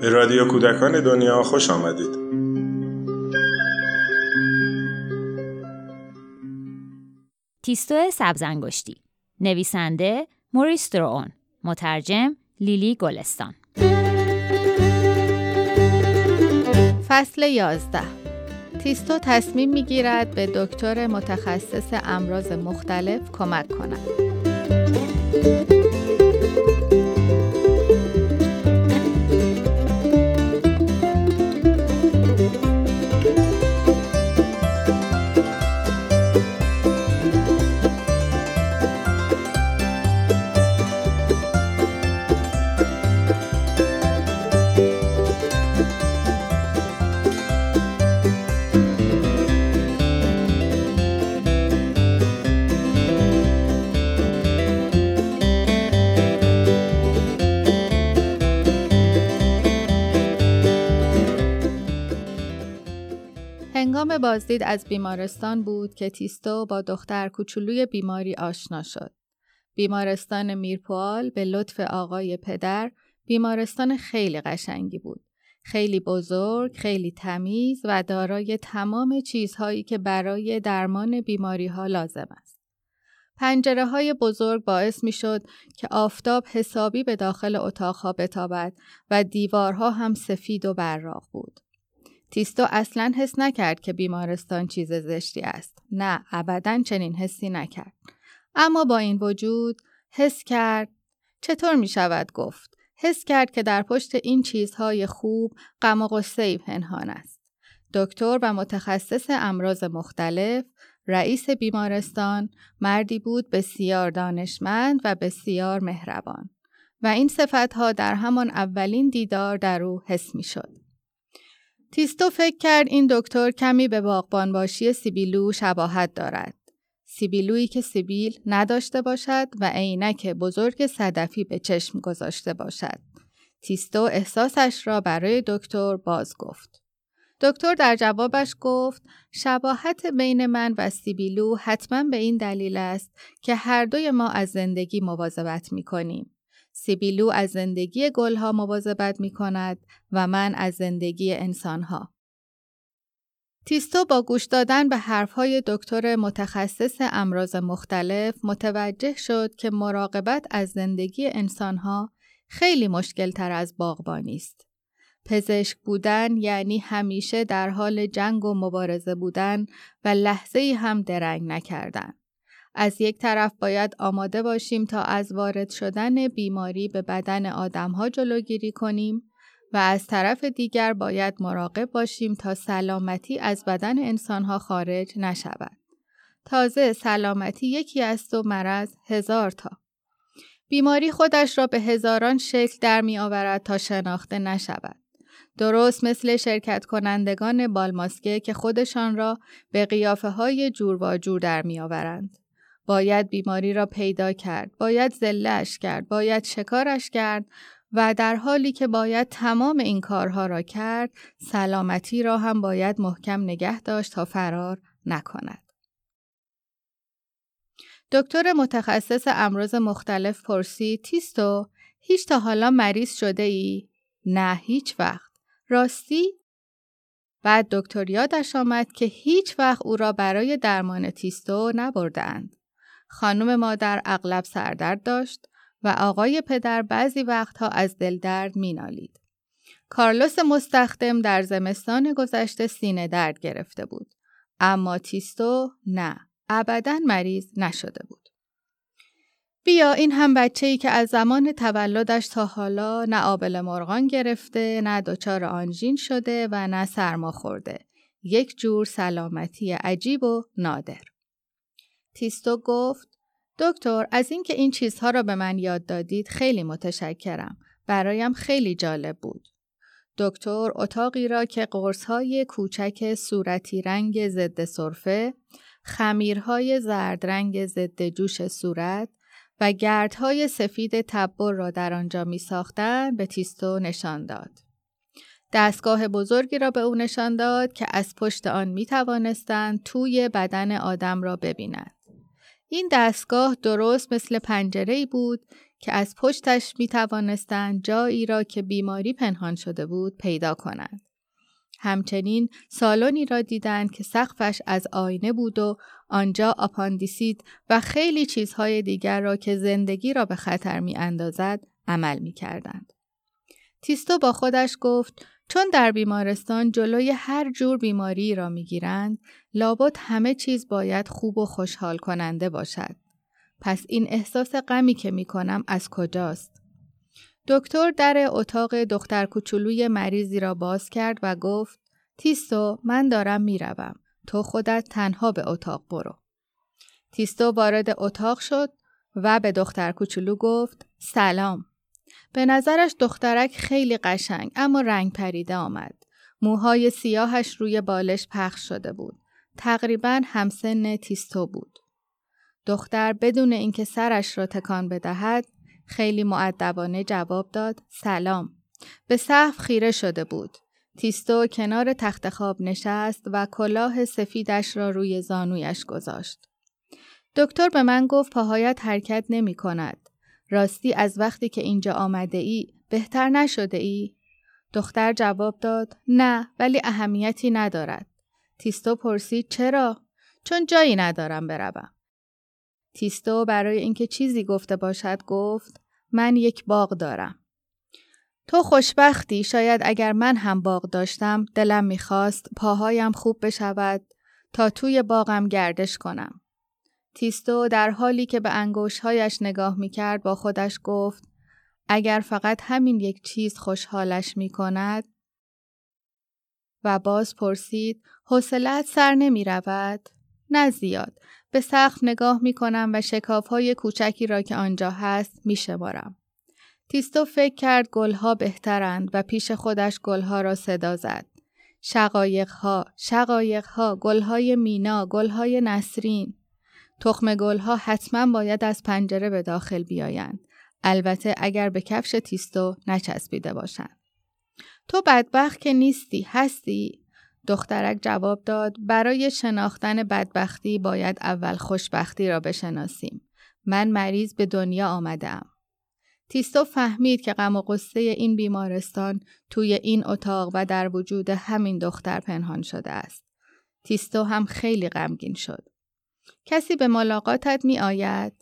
به رادیو کودکان دنیا خوش آمدید. تیستو سبزنگشتی نویسنده موریس درون مترجم لیلی گلستان. فصل 11 تیستو تصمیم می‌گیرد به دکتر متخصص امراض مختلف کمک کند. هنگام بازدید از بیمارستان بود که تیستو با دختر کوچولوی بیماری آشنا شد. بیمارستان میرپوال به لطف آقای پدر بیمارستان خیلی قشنگی بود. خیلی بزرگ، خیلی تمیز و دارای تمام چیزهایی که برای درمان بیماری ها لازم است. پنجره های بزرگ باعث می شد که آفتاب حسابی به داخل اتاقها بتابد و دیوارها هم سفید و براق بود. تیستو اصلا حس نکرد که بیمارستان چیز زشتی است. نه، ابدا چنین حسی نکرد. اما با این وجود حس کرد چطور می شود گفت؟ حس کرد که در پشت این چیزهای خوب غم و غصه پنهان است. دکتر و متخصص امراض مختلف رئیس بیمارستان مردی بود بسیار دانشمند و بسیار مهربان و این صفتها در همان اولین دیدار در او حس می شد. تیستو فکر کرد این دکتر کمی به باغبان باشی سیبیلو شباهت دارد. سیبیلویی که سیبیل نداشته باشد و عینک بزرگ صدفی به چشم گذاشته باشد. تیستو احساسش را برای دکتر باز گفت. دکتر در جوابش گفت شباهت بین من و سیبیلو حتما به این دلیل است که هر دوی ما از زندگی مواظبت می کنیم. سیبیلو از زندگی گلها مواظبت می کند و من از زندگی انسانها. تیستو با گوش دادن به حرفهای دکتر متخصص امراض مختلف متوجه شد که مراقبت از زندگی انسانها خیلی مشکل تر از باغبانی است. پزشک بودن یعنی همیشه در حال جنگ و مبارزه بودن و لحظه هم درنگ نکردن. از یک طرف باید آماده باشیم تا از وارد شدن بیماری به بدن آدمها جلوگیری کنیم و از طرف دیگر باید مراقب باشیم تا سلامتی از بدن انسانها خارج نشود. تازه سلامتی یکی است و مرض هزار تا. بیماری خودش را به هزاران شکل در می آورد تا شناخته نشود. درست مثل شرکت کنندگان بالماسکه که خودشان را به قیافه های جور و جور در می آورند. باید بیماری را پیدا کرد، باید زلش کرد، باید شکارش کرد و در حالی که باید تمام این کارها را کرد، سلامتی را هم باید محکم نگه داشت تا فرار نکند. دکتر متخصص امراض مختلف پرسید تیستو هیچ تا حالا مریض شده ای؟ نه هیچ وقت. راستی؟ بعد دکتر یادش آمد که هیچ وقت او را برای درمان تیستو نبردند. خانم مادر اغلب سردرد داشت و آقای پدر بعضی وقتها از دلدرد مینالید. کارلوس مستخدم در زمستان گذشته سینه درد گرفته بود. اما تیستو نه، ابدا مریض نشده بود. بیا این هم بچه ای که از زمان تولدش تا حالا نه آبل مرغان گرفته، نه دچار آنژین شده و نه سرما خورده. یک جور سلامتی عجیب و نادر. تیستو گفت دکتر از اینکه این چیزها را به من یاد دادید خیلی متشکرم. برایم خیلی جالب بود. دکتر اتاقی را که قرصهای کوچک صورتی رنگ ضد سرفه، خمیرهای زرد رنگ ضد جوش صورت و گردهای سفید تبر را در آنجا می به تیستو نشان داد. دستگاه بزرگی را به او نشان داد که از پشت آن می توانستند توی بدن آدم را ببینند. این دستگاه درست مثل پنجره بود که از پشتش می توانستند جایی را که بیماری پنهان شده بود پیدا کنند. همچنین سالنی را دیدند که سقفش از آینه بود و آنجا آپاندیسید و خیلی چیزهای دیگر را که زندگی را به خطر می اندازد عمل می کردند. تیستو با خودش گفت چون در بیمارستان جلوی هر جور بیماری را می گیرند لابد همه چیز باید خوب و خوشحال کننده باشد. پس این احساس غمی که می کنم از کجاست؟ دکتر در اتاق دختر کوچولوی مریضی را باز کرد و گفت تیستو من دارم می‌روم تو خودت تنها به اتاق برو تیستو وارد اتاق شد و به دختر کوچولو گفت سلام به نظرش دخترک خیلی قشنگ اما رنگ پریده آمد موهای سیاهش روی بالش پخش شده بود تقریبا همسن تیستو بود دختر بدون اینکه سرش را تکان بدهد خیلی معدبانه جواب داد سلام. به سقف خیره شده بود. تیستو کنار تخت خواب نشست و کلاه سفیدش را روی زانویش گذاشت. دکتر به من گفت پاهایت حرکت نمی کند. راستی از وقتی که اینجا آمده ای بهتر نشده ای؟ دختر جواب داد نه ولی اهمیتی ندارد. تیستو پرسید چرا؟ چون جایی ندارم بروم. تیستو برای اینکه چیزی گفته باشد گفت من یک باغ دارم. تو خوشبختی شاید اگر من هم باغ داشتم دلم می‌خواست پاهایم خوب بشود تا توی باغم گردش کنم. تیستو در حالی که به انگوشهایش نگاه می‌کرد با خودش گفت اگر فقط همین یک چیز خوشحالش می‌کند و باز پرسید حوصلت سر نمی رود؟ نه زیاد به سقف نگاه می کنم و شکاف های کوچکی را که آنجا هست می شمارم. تیستو فکر کرد گلها بهترند و پیش خودش گلها را صدا زد. شقایق ها، شقایق ها، گلهای مینا، گلهای نسرین. تخم گلها حتما باید از پنجره به داخل بیایند. البته اگر به کفش تیستو نچسبیده باشند. تو بدبخت که نیستی، هستی؟ دخترک جواب داد برای شناختن بدبختی باید اول خوشبختی را بشناسیم. من مریض به دنیا آمدم. تیستو فهمید که غم و قصه این بیمارستان توی این اتاق و در وجود همین دختر پنهان شده است. تیستو هم خیلی غمگین شد. کسی به ملاقاتت می آید؟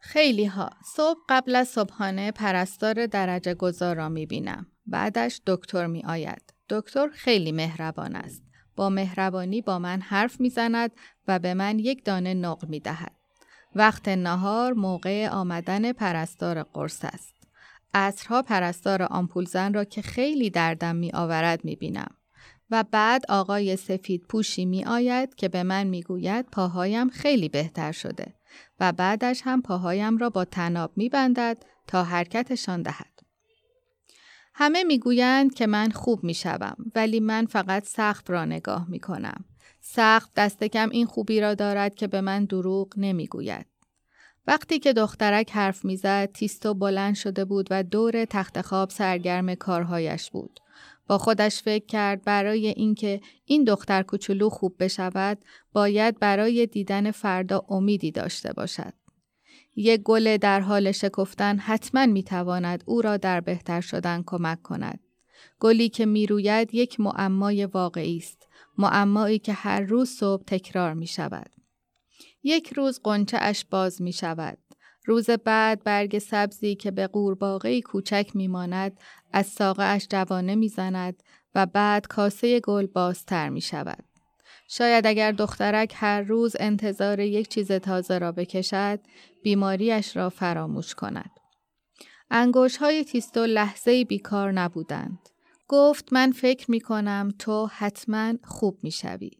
خیلی ها. صبح قبل از صبحانه پرستار درجه گذار را می بینم. بعدش دکتر می آید. دکتر خیلی مهربان است. با مهربانی با من حرف می‌زند و به من یک دانه نقل می دهد. وقت نهار موقع آمدن پرستار قرص است. عصرها پرستار آمپولزن را که خیلی دردم می آورد می بینم. و بعد آقای سفید پوشی می آید که به من می گوید پاهایم خیلی بهتر شده و بعدش هم پاهایم را با تناب می بندد تا حرکتشان دهد. همه می‌گویند که من خوب می‌شوم ولی من فقط سخت را نگاه می کنم. سخت دست کم این خوبی را دارد که به من دروغ نمی‌گوید. وقتی که دخترک حرف می‌زد تیستو بلند شده بود و دور تخت خواب سرگرم کارهایش بود. با خودش فکر کرد برای اینکه این دختر کوچولو خوب بشود باید برای دیدن فردا امیدی داشته باشد. یک گل در حال شکفتن حتما می‌تواند او را در بهتر شدن کمک کند. گلی که می‌روید یک معمای واقعی است. معمایی که هر روز صبح تکرار می شود. یک روز قنچه اش باز می شود. روز بعد برگ سبزی که به قورباغه کوچک میماند از ساقه اش جوانه می‌زند و بعد کاسه گل بازتر می شود. شاید اگر دخترک هر روز انتظار یک چیز تازه را بکشد بیماریش را فراموش کند. انگوش های تیستو لحظه بیکار نبودند. گفت من فکر می کنم تو حتما خوب می شوی.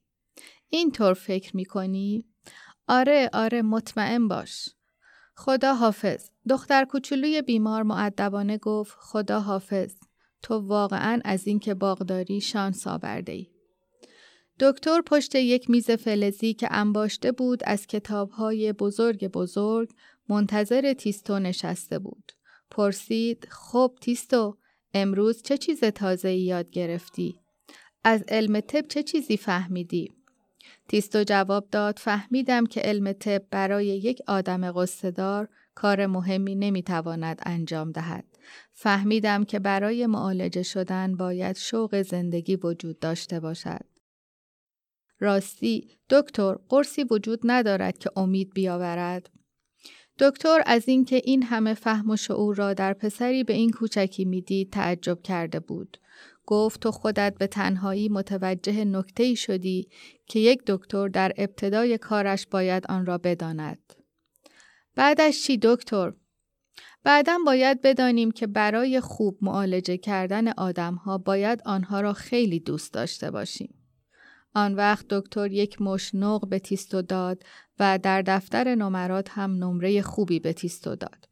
طور فکر می کنی؟ آره آره مطمئن باش. خدا حافظ. دختر کوچولوی بیمار معدبانه گفت خدا حافظ. تو واقعا از اینکه باغداری شانس آورده ای. دکتر پشت یک میز فلزی که انباشته بود از کتابهای بزرگ بزرگ منتظر تیستو نشسته بود. پرسید خب تیستو امروز چه چیز تازه یاد گرفتی؟ از علم طب چه چیزی فهمیدی؟ تیستو جواب داد فهمیدم که علم طب برای یک آدم قصدار کار مهمی نمی‌تواند انجام دهد. فهمیدم که برای معالجه شدن باید شوق زندگی وجود داشته باشد. راستی دکتر قرصی وجود ندارد که امید بیاورد دکتر از اینکه این همه فهم و شعور را در پسری به این کوچکی می‌دید تعجب کرده بود گفت تو خودت به تنهایی متوجه نکته شدی که یک دکتر در ابتدای کارش باید آن را بداند. بعدش چی دکتر؟ بعدم باید بدانیم که برای خوب معالجه کردن آدمها باید آنها را خیلی دوست داشته باشیم. آن وقت دکتر یک مش به تیستو داد و در دفتر نمرات هم نمره خوبی به تیستو داد.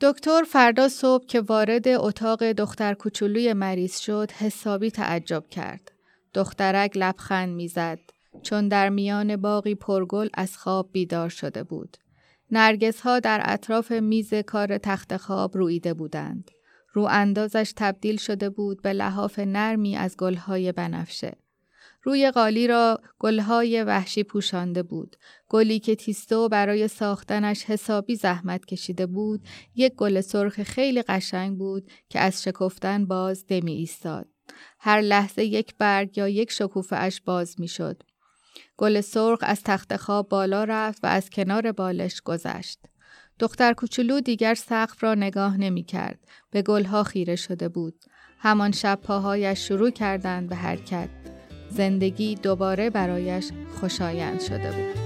دکتر فردا صبح که وارد اتاق دختر کوچولوی مریض شد حسابی تعجب کرد. دخترک لبخند می‌زد چون در میان باقی پرگل از خواب بیدار شده بود. نرگس ها در اطراف میز کار تخت خواب رویده بودند. رو اندازش تبدیل شده بود به لحاف نرمی از گلهای بنفشه. روی قالی را گلهای وحشی پوشانده بود. گلی که تیستو برای ساختنش حسابی زحمت کشیده بود، یک گل سرخ خیلی قشنگ بود که از شکفتن باز دمی ایستاد. هر لحظه یک برگ یا یک شکوفه اش باز می شد. گل سرخ از تخت خواب بالا رفت و از کنار بالش گذشت. دختر کوچولو دیگر سقف را نگاه نمی کرد. به گلها خیره شده بود. همان شب پاهایش شروع کردند به حرکت. زندگی دوباره برایش خوشایند شده بود.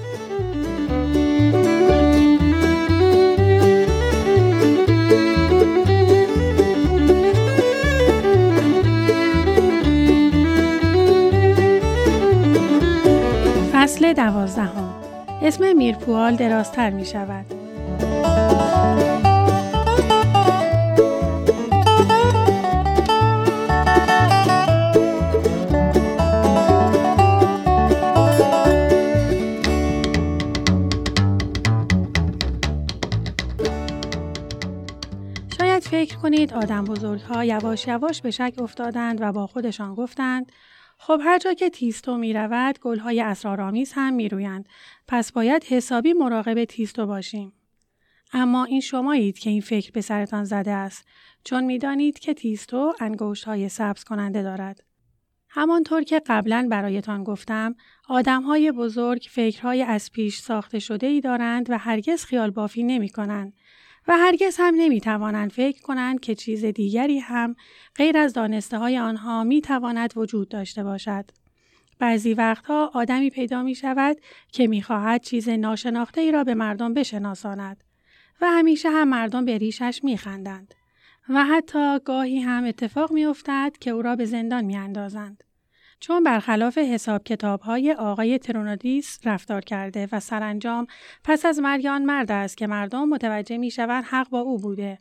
فصل دوازدهم اسم میرپوال درازتر می شود. کنید آدم بزرگ ها یواش یواش به شک افتادند و با خودشان گفتند خب هر جا که تیستو می رود گل های اسرارآمیز هم می رویند. پس باید حسابی مراقب تیستو باشیم. اما این شمایید که این فکر به سرتان زده است چون می‌دانید که تیستو انگوشت های سبز کننده دارد. همانطور که قبلا برایتان گفتم، آدم های بزرگ فکرهای از پیش ساخته شده ای دارند و هرگز خیال بافی نمی کنند و هرگز هم نمی توانند فکر کنند که چیز دیگری هم غیر از دانسته های آنها می تواند وجود داشته باشد. بعضی وقتها آدمی پیدا می شود که می خواهد چیز ناشناخته ای را به مردم بشناساند و همیشه هم مردم به ریشش می خندند. و حتی گاهی هم اتفاق می افتد که او را به زندان می اندازند. چون برخلاف حساب کتاب های آقای ترونادیس رفتار کرده و سرانجام پس از مرگ مرد است که مردم متوجه می شوند حق با او بوده.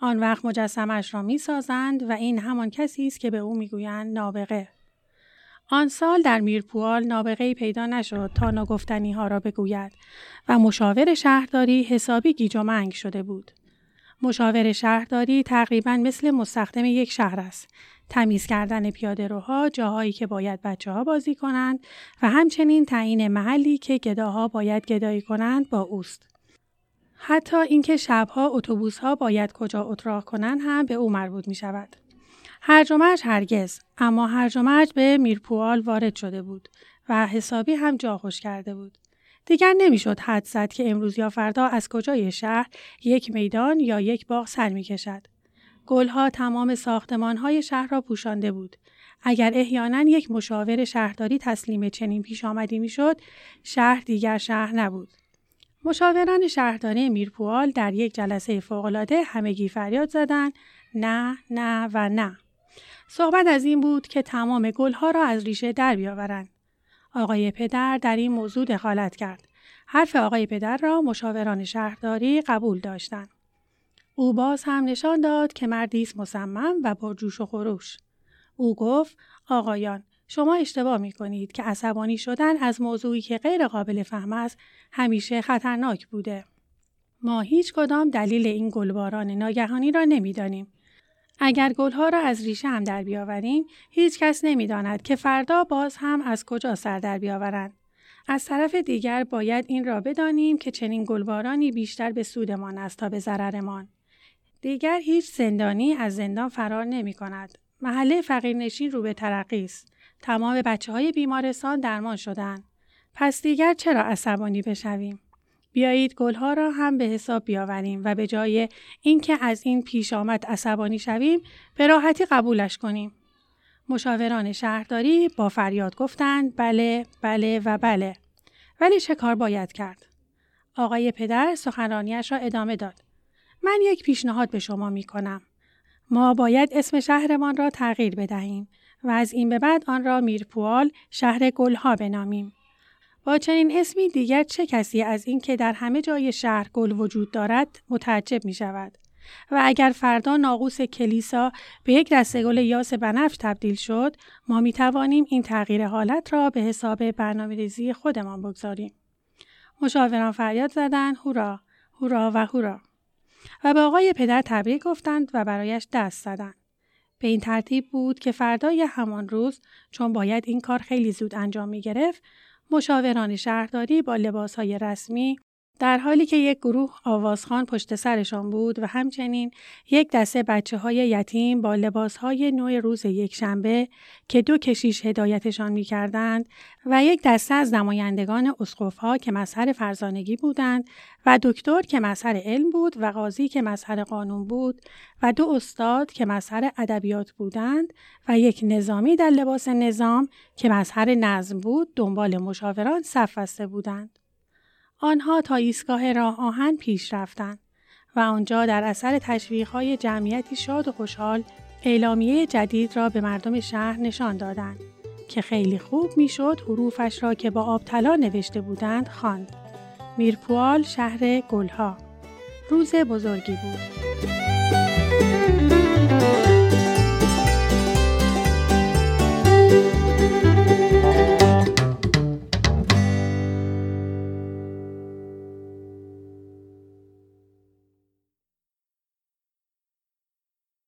آن وقت مجسمش را می سازند و این همان کسی است که به او می گویند نابغه. آن سال در میرپوال نابغه پیدا نشد تا نگفتنی ها را بگوید و مشاور شهرداری حسابی گیج و منگ شده بود. مشاور شهرداری تقریبا مثل مستخدم یک شهر است. تمیز کردن پیاده روها، جاهایی که باید بچه ها بازی کنند و همچنین تعیین محلی که گداها باید گدایی کنند با اوست. حتی اینکه شبها اتوبوس ها باید کجا اتراق کنند هم به او مربوط می شود. هرج و هرگز اما هرج و مرج به میرپوال وارد شده بود و حسابی هم جا خوش کرده بود. دیگر نمی‌شد حد زد که امروز یا فردا از کجای شهر یک میدان یا یک باغ سر می کشد. گلها تمام های شهر را پوشانده بود. اگر احیانا یک مشاور شهرداری تسلیم چنین پیش آمدی می‌شد شهر دیگر شهر نبود مشاوران شهرداری میرپوال در یک جلسه فوقالعاده همگی فریاد زدند نه نه و نه صحبت از این بود که تمام گلها را از ریشه در بیاورند آقای پدر در این موضوع دخالت کرد حرف آقای پدر را مشاوران شهرداری قبول داشتند او باز هم نشان داد که مردی است مصمم و با جوش و خروش. او گفت آقایان شما اشتباه می کنید که عصبانی شدن از موضوعی که غیر قابل فهم است همیشه خطرناک بوده. ما هیچ کدام دلیل این گلباران ناگهانی را نمی‌دانیم. اگر گلها را از ریشه هم در بیاوریم هیچ کس نمی‌داند که فردا باز هم از کجا سر در بیاورند از طرف دیگر باید این را بدانیم که چنین گلبارانی بیشتر به سودمان است تا به ضررمان دیگر هیچ زندانی از زندان فرار نمی کند. محله فقیرنشین رو به ترقی است. تمام بچه های بیمارستان درمان شدند. پس دیگر چرا عصبانی بشویم؟ بیایید گلها را هم به حساب بیاوریم و به جای اینکه از این پیش آمد عصبانی شویم به راحتی قبولش کنیم. مشاوران شهرداری با فریاد گفتند بله بله و بله ولی چه کار باید کرد آقای پدر سخنرانیش را ادامه داد من یک پیشنهاد به شما می کنم. ما باید اسم شهرمان را تغییر بدهیم و از این به بعد آن را میرپوال شهر گلها بنامیم. با چنین اسمی دیگر چه کسی از اینکه در همه جای شهر گل وجود دارد متعجب می شود. و اگر فردا ناقوس کلیسا به یک دسته گل یاس بنفش تبدیل شد ما می توانیم این تغییر حالت را به حساب برنامه ریزی خودمان بگذاریم. مشاوران فریاد زدن هورا هورا و هورا و به آقای پدر تبریک گفتند و برایش دست زدند. به این ترتیب بود که فردای همان روز چون باید این کار خیلی زود انجام می گرفت مشاوران شهرداری با لباسهای رسمی در حالی که یک گروه آوازخان پشت سرشان بود و همچنین یک دسته بچه های یتیم با لباس های نوع روز یک شنبه که دو کشیش هدایتشان می کردند و یک دسته از نمایندگان اسقف ها که مظهر فرزانگی بودند و دکتر که مظهر علم بود و قاضی که مظهر قانون بود و دو استاد که مظهر ادبیات بودند و یک نظامی در لباس نظام که مظهر نظم بود دنبال مشاوران صف بسته بودند. آنها تا ایستگاه راه آهن پیش رفتند و آنجا در اثر های جمعیتی شاد و خوشحال اعلامیه جدید را به مردم شهر نشان دادند که خیلی خوب می‌شد حروفش را که با آب طلا نوشته بودند خواند. میرپوال شهر گلها روز بزرگی بود.